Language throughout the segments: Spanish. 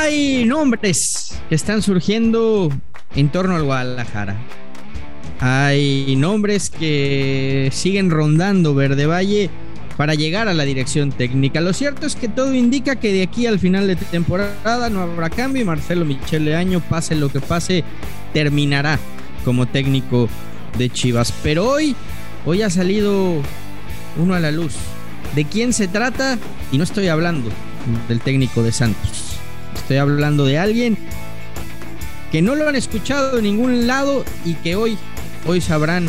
Hay nombres que están surgiendo en torno al Guadalajara. Hay nombres que siguen rondando Verde Valle para llegar a la dirección técnica. Lo cierto es que todo indica que de aquí al final de temporada no habrá cambio y Marcelo Michele Año, pase lo que pase, terminará como técnico de Chivas. Pero hoy, hoy ha salido uno a la luz. ¿De quién se trata? Y no estoy hablando del técnico de Santos. Estoy hablando de alguien que no lo han escuchado en ningún lado y que hoy, hoy sabrán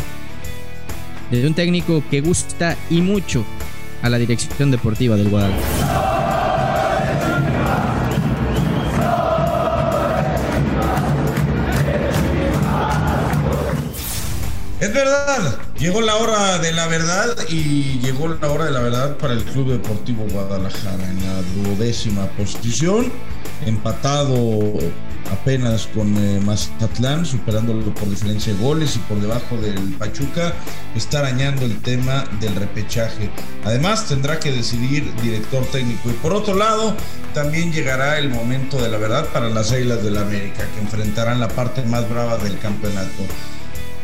de un técnico que gusta y mucho a la dirección deportiva del Guadalajara. Es verdad, llegó la hora de la verdad y llegó la hora de la verdad para el Club Deportivo Guadalajara en la duodécima posición, empatado apenas con eh, Mazatlán, superándolo por diferencia de goles y por debajo del Pachuca, está arañando el tema del repechaje. Además, tendrá que decidir director técnico. Y por otro lado, también llegará el momento de la verdad para las Águilas del la América, que enfrentarán la parte más brava del campeonato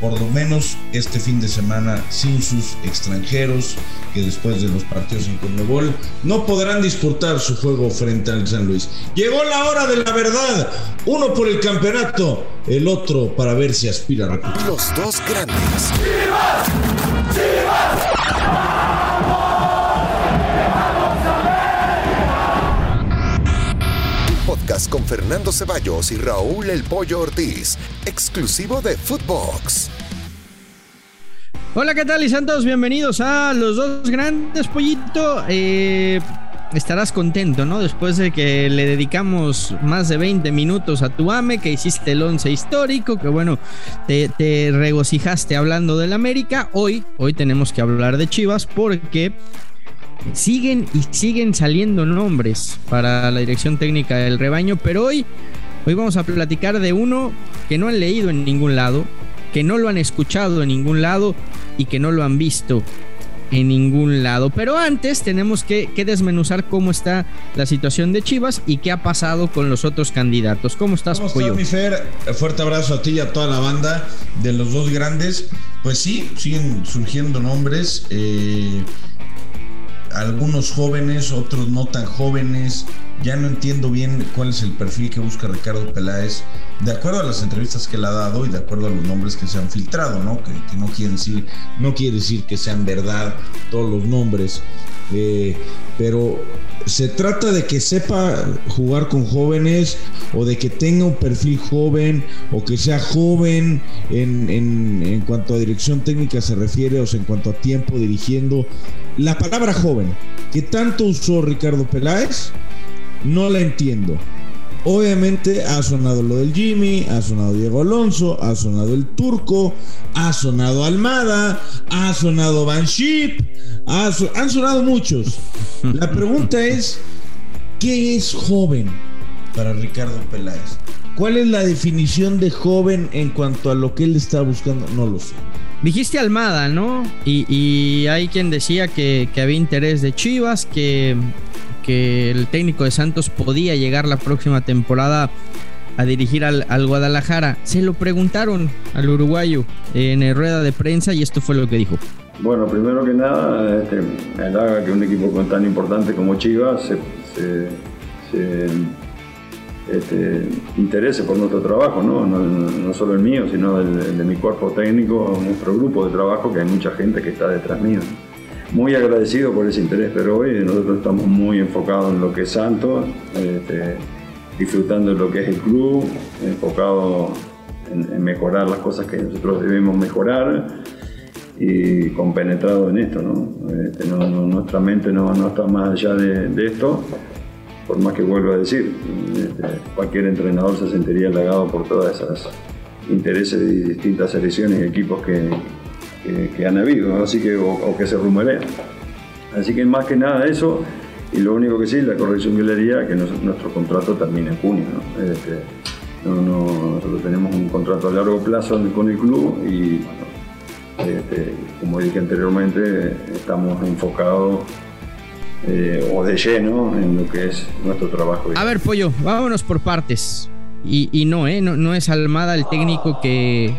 por lo menos este fin de semana sin sus extranjeros que después de los partidos en Conmebol no podrán disputar su juego frente al San Luis. Llegó la hora de la verdad, uno por el campeonato, el otro para ver si aspira a recuperar. Los dos grandes. Con Fernando Ceballos y Raúl El Pollo Ortiz, exclusivo de Footbox. Hola, ¿qué tal y santos? Bienvenidos a los dos grandes pollito. Eh, estarás contento, ¿no? Después de que le dedicamos más de 20 minutos a tu AME, que hiciste el 11 histórico, que bueno, te, te regocijaste hablando del América. Hoy, hoy tenemos que hablar de Chivas porque siguen y siguen saliendo nombres para la dirección técnica del rebaño, pero hoy, hoy vamos a platicar de uno que no han leído en ningún lado, que no lo han escuchado en ningún lado y que no lo han visto en ningún lado. Pero antes tenemos que, desmenuzar cómo está la situación de Chivas y qué ha pasado con los otros candidatos. ¿Cómo estás, ¿Cómo estás, mi Fer? Fuerte abrazo a ti y a toda la banda de los dos grandes. Pues sí, siguen surgiendo nombres. Eh, algunos jóvenes, otros no tan jóvenes. Ya no entiendo bien cuál es el perfil que busca Ricardo Peláez, de acuerdo a las entrevistas que le ha dado y de acuerdo a los nombres que se han filtrado, ¿no? Que, no quiere decir, no quiere decir que sean verdad todos los nombres. Eh, pero se trata de que sepa jugar con jóvenes o de que tenga un perfil joven o que sea joven en, en, cuanto a dirección técnica se refiere, o sea, en cuanto a tiempo dirigiendo. La palabra joven, que tanto usó Ricardo Peláez, no la entiendo. Obviamente ha sonado lo del Jimmy, ha sonado Diego Alonso, ha sonado el Turco, ha sonado Almada, ha sonado Banship, han sonado muchos. La pregunta es, ¿qué es joven para Ricardo Peláez? ¿Cuál es la definición de joven en cuanto a lo que él está buscando? No lo sé. Dijiste Almada, ¿no? Y, hay quien decía que, que, había interés de Chivas, que que el técnico de Santos podía llegar la próxima temporada a dirigir al, Guadalajara. Se lo preguntaron al uruguayo en el rueda de prensa y esto fue lo que dijo. Bueno, primero que nada, este, me halaga que un equipo tan importante como Chivas se, este, interese por nuestro trabajo, ¿no? No, solo el mío, sino el, de mi cuerpo técnico, nuestro grupo de trabajo, que hay mucha gente que está detrás mío muy agradecido por ese interés, pero hoy nosotros estamos muy enfocados en lo que es Santos, este, disfrutando de lo que es el club, enfocado en, mejorar las cosas que nosotros debemos mejorar y compenetrado en esto. Este, nuestra mente no, está más allá de, esto, por más que vuelva a decir, este, cualquier entrenador se sentiría halagado por todas esas intereses de distintas selecciones y equipos que, que, han habido, así que, o, que se rumorean. Así que más que nada eso, y lo único que sí, la corrección que le haría, que nuestro contrato termina en junio. Este, nosotros tenemos un contrato a largo plazo con el club y, este, como dije anteriormente, estamos enfocados eh, o de lleno en lo que es nuestro trabajo. A ver, Pollo, vámonos por partes. Y, no, ¿eh? no, no es Almada el técnico que,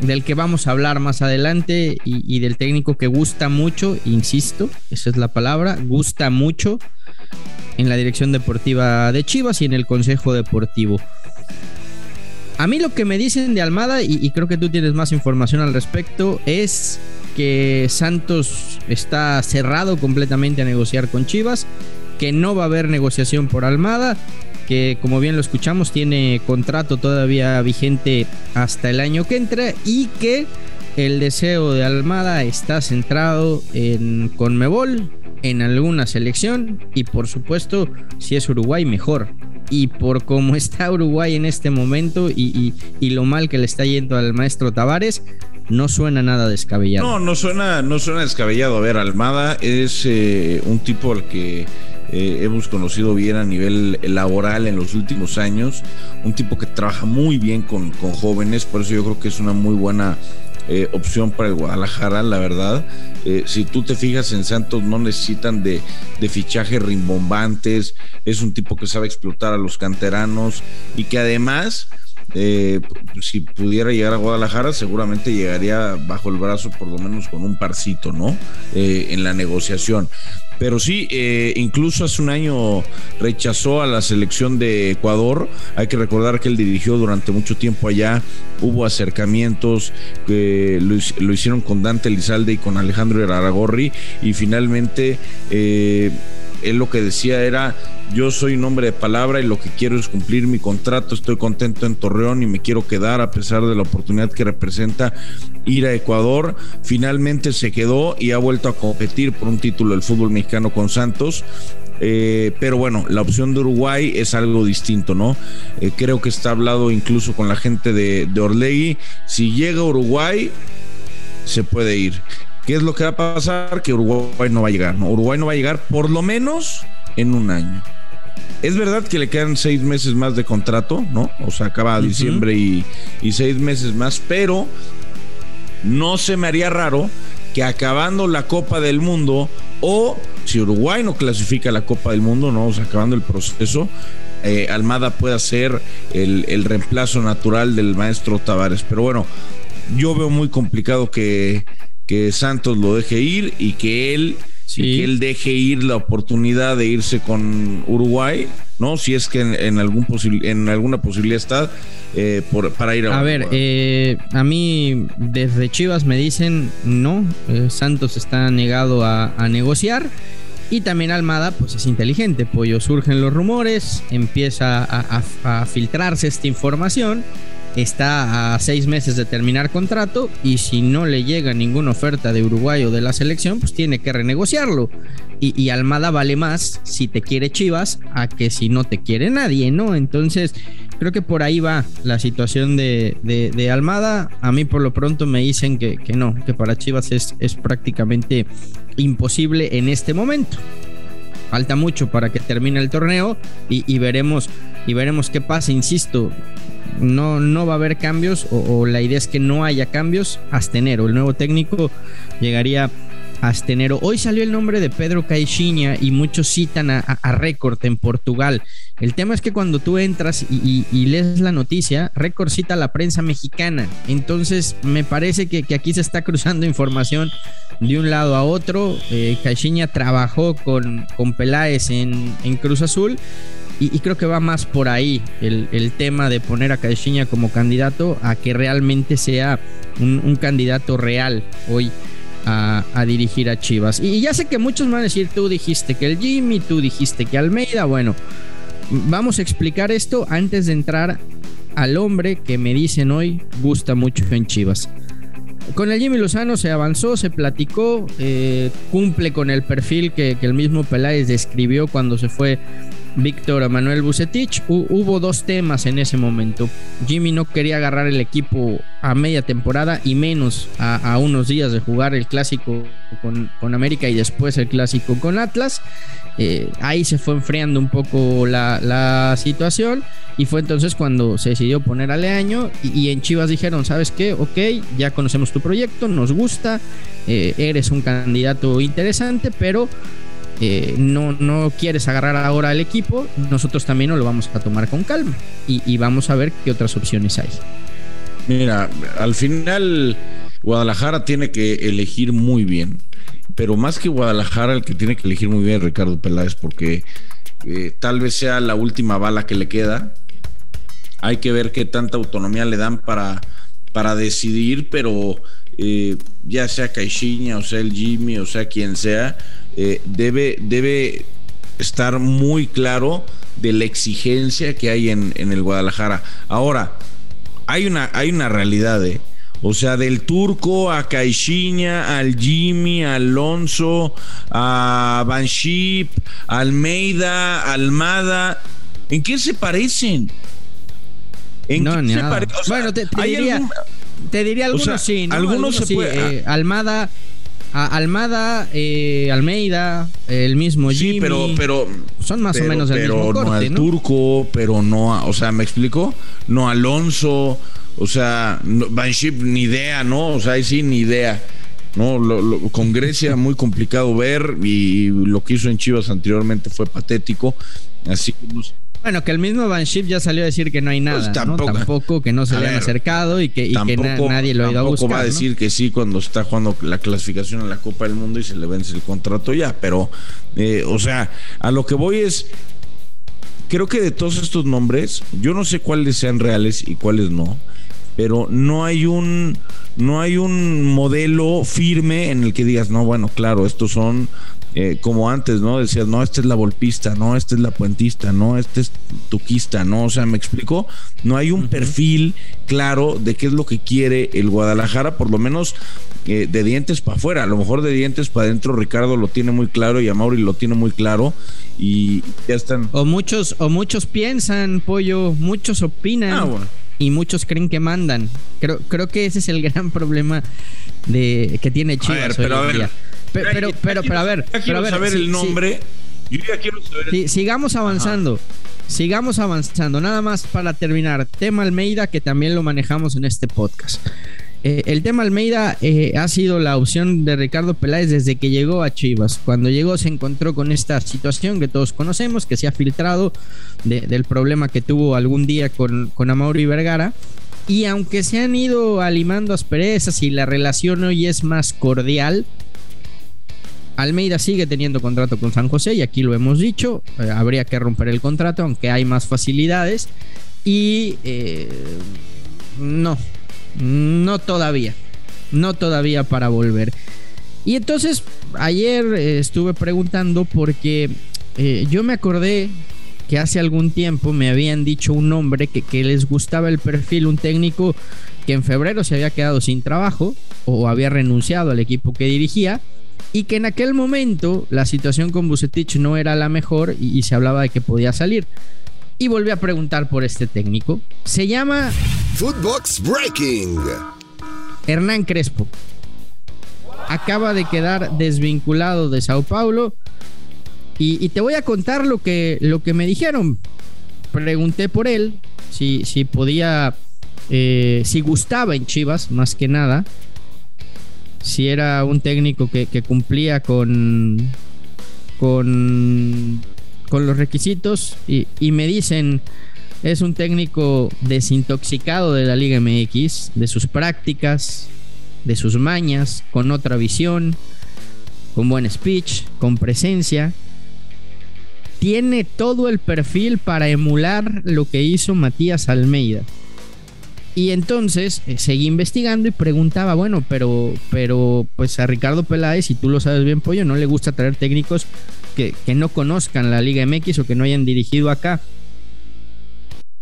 del que vamos a hablar más adelante y, del técnico que gusta mucho, insisto, esa es la palabra, gusta mucho en la dirección deportiva de Chivas y en el Consejo Deportivo. A mí lo que me dicen de Almada, y, creo que tú tienes más información al respecto, es que Santos está cerrado completamente a negociar con Chivas, que no va a haber negociación por Almada, que como bien lo escuchamos tiene contrato todavía vigente hasta el año que entra y que el deseo de Almada está centrado en Conmebol, en alguna selección y por supuesto si es Uruguay mejor. Y por cómo está Uruguay en este momento y, lo mal que le está yendo al maestro Tavares, no suena nada descabellado. No, no suena, no suena descabellado. A ver, Almada es eh, un tipo al que eh, hemos conocido bien a nivel laboral en los últimos años, un tipo que trabaja muy bien con, jóvenes, por eso yo creo que es una muy buena eh, opción para el Guadalajara, la verdad. Eh, si tú te fijas en Santos, no necesitan de, de fichajes rimbombantes, es un tipo que sabe explotar a los canteranos y que además... si pudiera llegar a Guadalajara, seguramente llegaría bajo el brazo por lo menos con un parcito, ¿no? en la negociación. Pero sí, eh, incluso hace un año rechazó a la selección de Ecuador. Hay que recordar que él dirigió durante mucho tiempo allá. Hubo acercamientos que lo, hicieron con Dante Lizalde y con Alejandro Aragorri. Y finalmente eh, él lo que decía era, yo soy un hombre de palabra y lo que quiero es cumplir mi contrato, estoy contento en Torreón y me quiero quedar a pesar de la oportunidad que representa ir a Ecuador. Finalmente se quedó y ha vuelto a competir por un título del fútbol mexicano con Santos. Eh, pero bueno, la opción de Uruguay es algo distinto, ¿no? Eh, creo que está hablado incluso con la gente de, de Orlegui. Si llega Uruguay, se puede ir. ¿Qué es lo que va a pasar? Que Uruguay no va a llegar, ¿no? Uruguay no va a llegar por lo menos en un año. Es verdad que le quedan seis meses más de contrato, ¿no? O sea, acaba diciembre y, y seis meses más, pero no se me haría raro que acabando la Copa del Mundo o si Uruguay no clasifica la Copa del Mundo, no, o sea, acabando el proceso, eh, Almada pueda ser el, el, reemplazo natural del maestro Tavares. Pero bueno, yo veo muy complicado que, que Santos lo deje ir y que él, que él deje ir la oportunidad de irse con Uruguay, ¿no? Si es que en, algún en alguna posibilidad está eh, por, para ir a... A ver, eh, a mí desde Chivas me dicen no, eh, Santos está negado a, negociar. Y también Almada, pues es inteligente, Pollo. Surgen los rumores, empieza a filtrarse esta información está a seis meses de terminar contrato y si no le llega ninguna oferta de Uruguay o de la selección, pues tiene que renegociarlo. Y, Almada vale más si te quiere Chivas a que si no te quiere nadie, ¿no? Entonces, creo que por ahí va la situación de, Almada. A mí por lo pronto me dicen que, no, que para Chivas es, es prácticamente imposible en este momento. Falta mucho para que termine el torneo y, y veremos y veremos qué pasa. Insisto, no, no va a haber cambios o, la idea es que no haya cambios hasta enero. El nuevo técnico llegaría hasta enero. Hoy salió el nombre de Pedro Caixinha y muchos citan a, a, en Portugal. El tema es que cuando tú entras y, lees la noticia, Record cita a la prensa mexicana. Entonces me parece que, aquí se está cruzando información de un lado a otro. Eh, Caixinha trabajó con, con Peláez en, en Cruz Azul y, creo que va más por ahí el, tema de poner a Caixinha como candidato a que realmente sea un, candidato real hoy a, dirigir a Chivas. Y, ya sé que muchos van a decir, tú dijiste que el Jimmy, tú dijiste que Almeida. Bueno, vamos a explicar esto antes de entrar al hombre que me dicen hoy gusta mucho en Chivas. Con el Jimmy Lozano se avanzó, se platicó, eh, cumple con el perfil que, que, el mismo Peláez describió cuando se fue Víctor Manuel Bucetich. Hubo dos temas en ese momento. Jimmy no quería agarrar el equipo a media temporada y menos a, unos días de jugar el clásico con, América y después el clásico con Atlas. Eh, ahí se fue enfriando un poco la, situación y fue entonces cuando se decidió poner a Leaño y, en Chivas dijeron, ¿sabes qué? Ok, ya conocemos tu proyecto, nos gusta, eh, eres un candidato interesante, pero eh, no, no quieres agarrar ahora al equipo, nosotros también nos lo vamos a tomar con calma y, vamos a ver qué otras opciones hay. Mira, al final Guadalajara tiene que elegir muy bien, pero más que Guadalajara el que tiene que elegir muy bien es Ricardo Peláez porque eh, tal vez sea la última bala que le queda. Hay que ver qué tanta autonomía le dan para, para decidir, pero eh, ya sea Caixinha, o sea el Jimmy, o sea quien sea, eh, debe, debe estar muy claro de la exigencia que hay en, en el Guadalajara. Ahora, hay una, hay una realidad, ¿eh? O sea, del turco a Caixinha, al Jimmy, a Alonso, a Banship, Almeida, Almada. ¿En qué se parecen? ¿En no, qué se parecen? bueno, te, diría, te, diría, algunos sí. ¿no? Algunos, se puede, eh, Almada. Almada, eh, Almeida, el mismo Jimmy. Sí, pero, pero son más o menos el mismo corte, no al turco, pero no, o sea, me explico, no Alonso, o sea, Banship ni idea, ¿no? O sea, ahí sí ni idea. No, con Grecia muy complicado ver y lo que hizo en Chivas anteriormente fue patético. Así que bueno, que el mismo Banship ya salió a decir que no hay nada, pues tampoco, ¿no? tampoco, que no se le han acercado y que, nadie lo ha ido a buscar. va a decir que sí cuando está jugando la clasificación a la Copa del Mundo y se le vence el contrato ya, pero, eh, o sea, a lo que voy es, creo que de todos estos nombres, yo no sé cuáles sean reales y cuáles no pero no hay un no hay un modelo firme en el que digas, no, bueno, claro, estos son eh, como antes, ¿no? Decías, no, esta es la volpista, no, esta es la puentista, no, este es tuquista, ¿no? O sea, ¿me explico? No hay un perfil claro de qué es lo que quiere el Guadalajara, por lo menos eh, de dientes para afuera. A lo mejor de dientes para adentro Ricardo lo tiene muy claro y Amauri lo tiene muy claro y ya están. O muchos, o muchos piensan, pollo, muchos opinan. Ah, bueno y muchos creen que mandan. Creo, creo que ese es el gran problema de que tiene Chivas. pero, a ver, pero, pero, pero, a ver, quiero saber el nombre. Yo ya quiero saber. sigamos avanzando. Sigamos avanzando. Nada más para terminar. Tema Almeida, que también lo manejamos en este podcast. Eh, el tema Almeida eh, ha sido la opción de Ricardo Peláez desde que llegó a Chivas. Cuando llegó se encontró con esta situación que todos conocemos, que se ha filtrado del problema que tuvo algún día con, con Amaury Vergara. Y aunque se han ido alimando asperezas y la relación hoy es más cordial, Almeida sigue teniendo contrato con San José y aquí lo hemos dicho, eh, habría que romper el contrato aunque hay más facilidades y no, no todavía. No todavía para volver. Y entonces ayer eh, estuve preguntando porque eh, yo me acordé que hace algún tiempo me habían dicho un nombre que, les gustaba el perfil, un técnico que en febrero se había quedado sin trabajo o había renunciado al equipo que dirigía y que en aquel momento la situación con Bucetich no era la mejor y se hablaba de que podía salir y volví a preguntar por este técnico. Se llama Footbox Breaking. Hernán Crespo. Acaba de quedar desvinculado de Sao Paulo. Y, te voy a contar lo que, lo que me dijeron. Pregunté por él si, si podía, eh, si gustaba en Chivas, más que nada. Si era un técnico que, que cumplía con, con con los requisitos y, me dicen es un técnico desintoxicado de la Liga MX, de sus prácticas, de sus mañas, con otra visión, con buen speech, con presencia. Tiene todo el perfil para emular lo que hizo Matías Almeida. Y entonces eh, seguí investigando y preguntaba, bueno, pero, pero pues a Ricardo Peláez, si tú lo sabes bien, pollo, no le gusta traer técnicos que, no conozcan la Liga MX o que no hayan dirigido acá.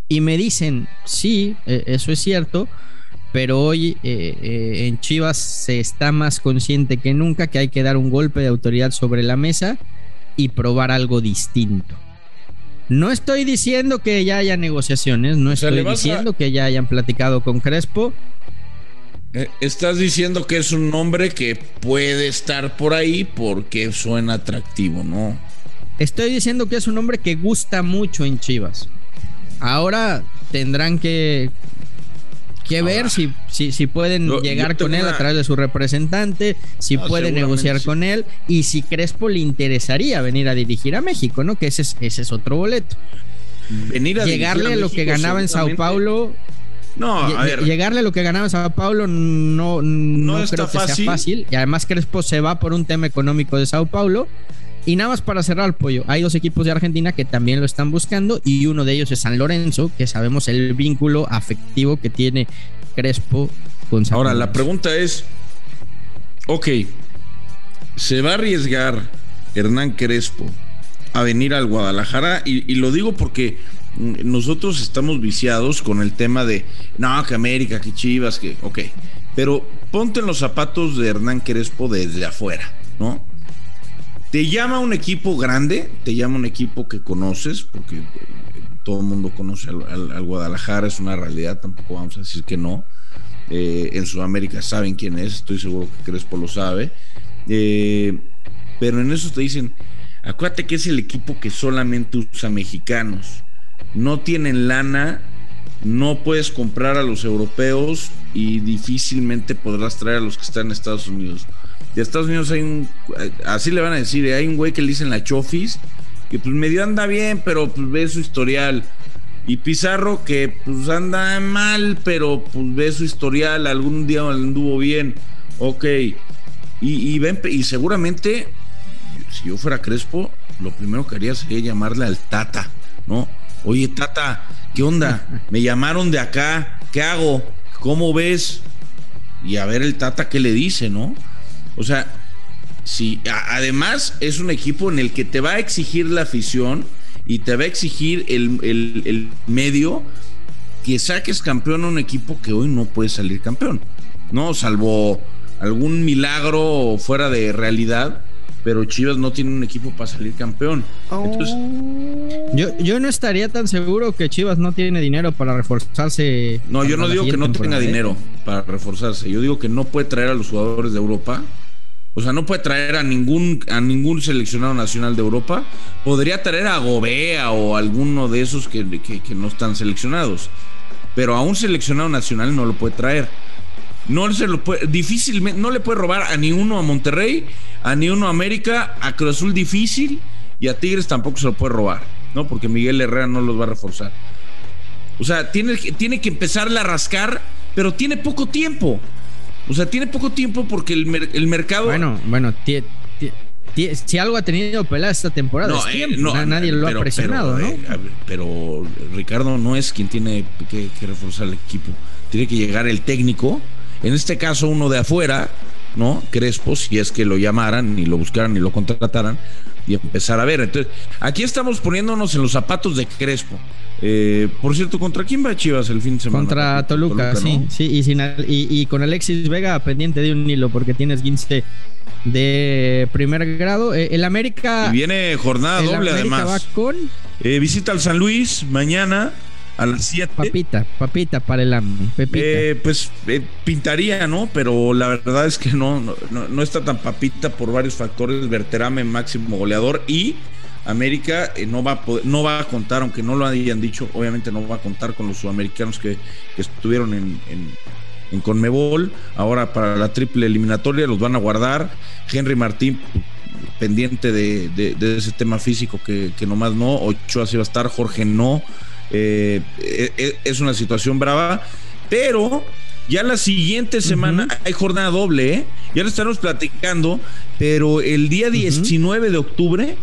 Y me dicen, sí, e, eso es cierto, pero hoy eh, eh, en Chivas se está más consciente que nunca que hay que dar un golpe de autoridad sobre la mesa y probar algo distinto. No estoy diciendo que ya haya negociaciones, no estoy diciendo que ya hayan platicado con Crespo, estás diciendo que es un nombre que puede estar por ahí porque suena atractivo, ¿no? Estoy diciendo que es un nombre que gusta mucho en Chivas. Ahora tendrán que que ver si, si, si pueden llegar con él a través de su representante, si puede negociar con él y si Crespo le interesaría venir a dirigir a México, ¿no? Que ese es, ese es otro boleto. Venir a Llegarle a, lo que ganaba en Sao Paulo. No, a ver. Llegarle a lo que ganaba Sao Paulo no, no, creo que sea fácil. Y además Crespo se va por un tema económico de Sao Paulo. Y nada más para cerrar el pollo, hay dos equipos de Argentina que también lo están buscando y uno de ellos es San Lorenzo, que sabemos el vínculo afectivo que tiene Crespo con San Ahora, la pregunta es, ok, ¿se va a arriesgar Hernán Crespo a venir al Guadalajara? Y, y lo digo porque nosotros estamos viciados con el tema de, no, que América, que Chivas, que, ok, pero ponte en los zapatos de Hernán Crespo desde afuera, ¿no? Te llama un equipo grande, te llama un equipo que conoces, porque eh, todo el mundo conoce al, Guadalajara, es una realidad, tampoco vamos a decir que no. Eh, en Sudamérica saben quién es, estoy seguro que Crespo lo sabe. Eh, pero en eso te dicen, acuérdate que es el equipo que solamente usa mexicanos. No tienen lana, no puedes comprar a los europeos y difícilmente podrás traer a los que están en Estados Unidos de Estados Unidos hay un, así le van a decir, hay un güey que le dicen la Chofis, que pues medio anda bien, pero pues ve su historial. Y Pizarro que pues anda mal, pero pues ve su historial, algún día anduvo bien. Ok. Y, ven, y seguramente, si yo fuera Crespo, lo primero que haría sería llamarle al Tata, ¿no? Oye, Tata, ¿qué onda? Me llamaron de acá, ¿qué hago? ¿Cómo ves? Y a ver el Tata qué le dice, ¿no? O sea, si además es un equipo en el que te va a exigir la afición y te va a exigir el, medio que saques campeón a un equipo que hoy no puede salir campeón, ¿no? Salvo algún milagro fuera de realidad, pero Chivas no tiene un equipo para salir campeón. Entonces, yo, yo no estaría tan seguro que Chivas no tiene dinero para reforzarse. No, yo no digo que no tenga ¿eh? dinero para reforzarse, yo digo que no puede traer a los jugadores de Europa o sea, no puede traer a ningún, a ningún seleccionado nacional de Europa. Podría traer a Gobea o alguno de esos que, no están seleccionados. Pero a un seleccionado nacional no lo puede traer. No se lo puede, difícilmente, no le puede robar a ni uno a Monterrey, a ni uno América, a Cruz Azul difícil y a Tigres tampoco se lo puede robar, ¿no? Porque Miguel Herrera no los va a reforzar. O sea, tiene, tiene que empezarle a rascar, pero tiene poco tiempo. O sea, tiene poco tiempo porque el, mercado. Bueno, bueno, si algo ha tenido pelada esta temporada, no, eh, nadie lo ha presionado, ¿no? Eh, pero Ricardo no es quien tiene que, reforzar el equipo. Tiene que llegar el técnico, en este caso uno de afuera, ¿no? Crespo, si es que lo llamaran, y lo buscaran, y lo contrataran, y empezar a ver. Entonces, aquí estamos poniéndonos en los zapatos de Crespo. Eh, por cierto, ¿contra quién va Chivas el fin de semana? Contra Toluca, sí, sí, y, con Alexis Vega pendiente de un hilo porque tienes 15 de primer grado. Eh, el América. viene jornada doble además. Eh, visita al San Luis mañana a las 7. Papita, papita para el AME. pues pintaría, ¿no? Pero la verdad es que no, no, no, está tan papita por varios factores. Verterame máximo goleador y América eh, no, va a no va a contar, aunque no lo hayan dicho, obviamente no va a contar con los sudamericanos que, estuvieron en, en, Conmebol. Ahora para la triple eliminatoria los van a guardar. Henry Martín pendiente de, ese tema físico que, nomás no. Ochoa sí va a estar, Jorge no. Eh, eh, es una situación brava, pero ya la siguiente semana hay jornada doble, ya lo estaremos platicando, pero el día 19 de octubre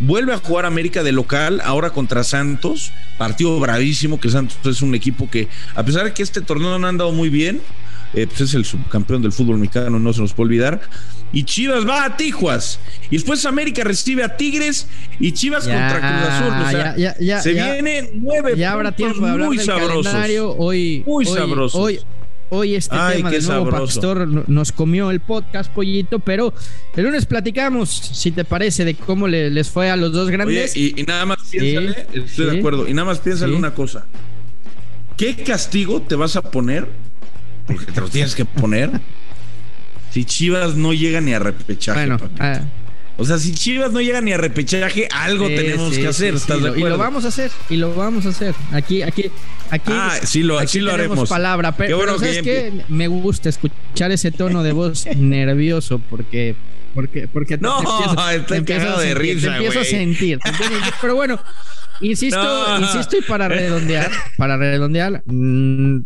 Vuelve a jugar América de local, ahora contra Santos. Partido bravísimo, que Santos es un equipo que, a pesar de que este torneo no ha andado muy bien, eh, pues es el subcampeón del fútbol mexicano, no se nos puede olvidar. Y Chivas va a Tijuas. Y después América recibe a Tigres y Chivas contra Cruz Azul. O sea, se vienen nueve ya habrá tiempo de muy sabrosos. Hoy, muy sabrosos. Hoy, Hoy este tema del nuevo pastor nos comió el podcast, pollito, pero el lunes platicamos, si te parece, de cómo les fue a los dos grandes. Oye, y, nada más piénsale, estoy de acuerdo, y nada más piénsale una cosa. ¿Qué castigo te vas a poner? Porque te lo tienes que poner. si Chivas no llega ni a repechaje. Bueno, O sea, si Chivas no llega ni a repechaje, algo tenemos que hacer. ¿estás de acuerdo? Y lo vamos a hacer, y lo vamos a hacer. Aquí, aquí, aquí. Ah, sí lo, aquí lo haremos. palabra, pero, bueno ¿sabes que Me gusta escuchar ese tono de voz nervioso porque. Porque, porque no, te, empiezo, de risa, te empiezo a sentir. Pero bueno, insisto, insisto y para redondear, para redondear, mm,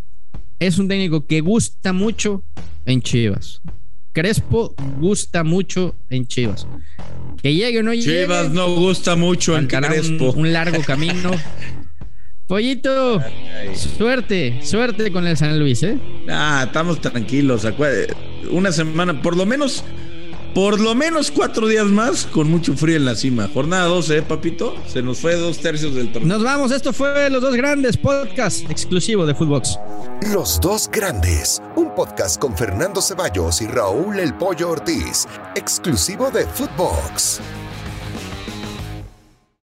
es un técnico que gusta mucho en Chivas. Crespo gusta mucho en Chivas. Que llegue o no llegue. Chivas no gusta mucho en Crespo. Un, largo camino. Pollito, suerte, suerte con el San Luis, ¿eh? Ah, estamos tranquilos. Una semana, por lo menos por lo menos cuatro días más con mucho frío en la cima. Jornada 12, ¿eh, papito? Se nos fue dos tercios del torneo. Nos vamos, esto fue Los Dos Grandes, podcast exclusivo de Footbox. Los Dos Grandes, un podcast con Fernando Ceballos y Raúl El Pollo Ortiz, exclusivo de Footbox.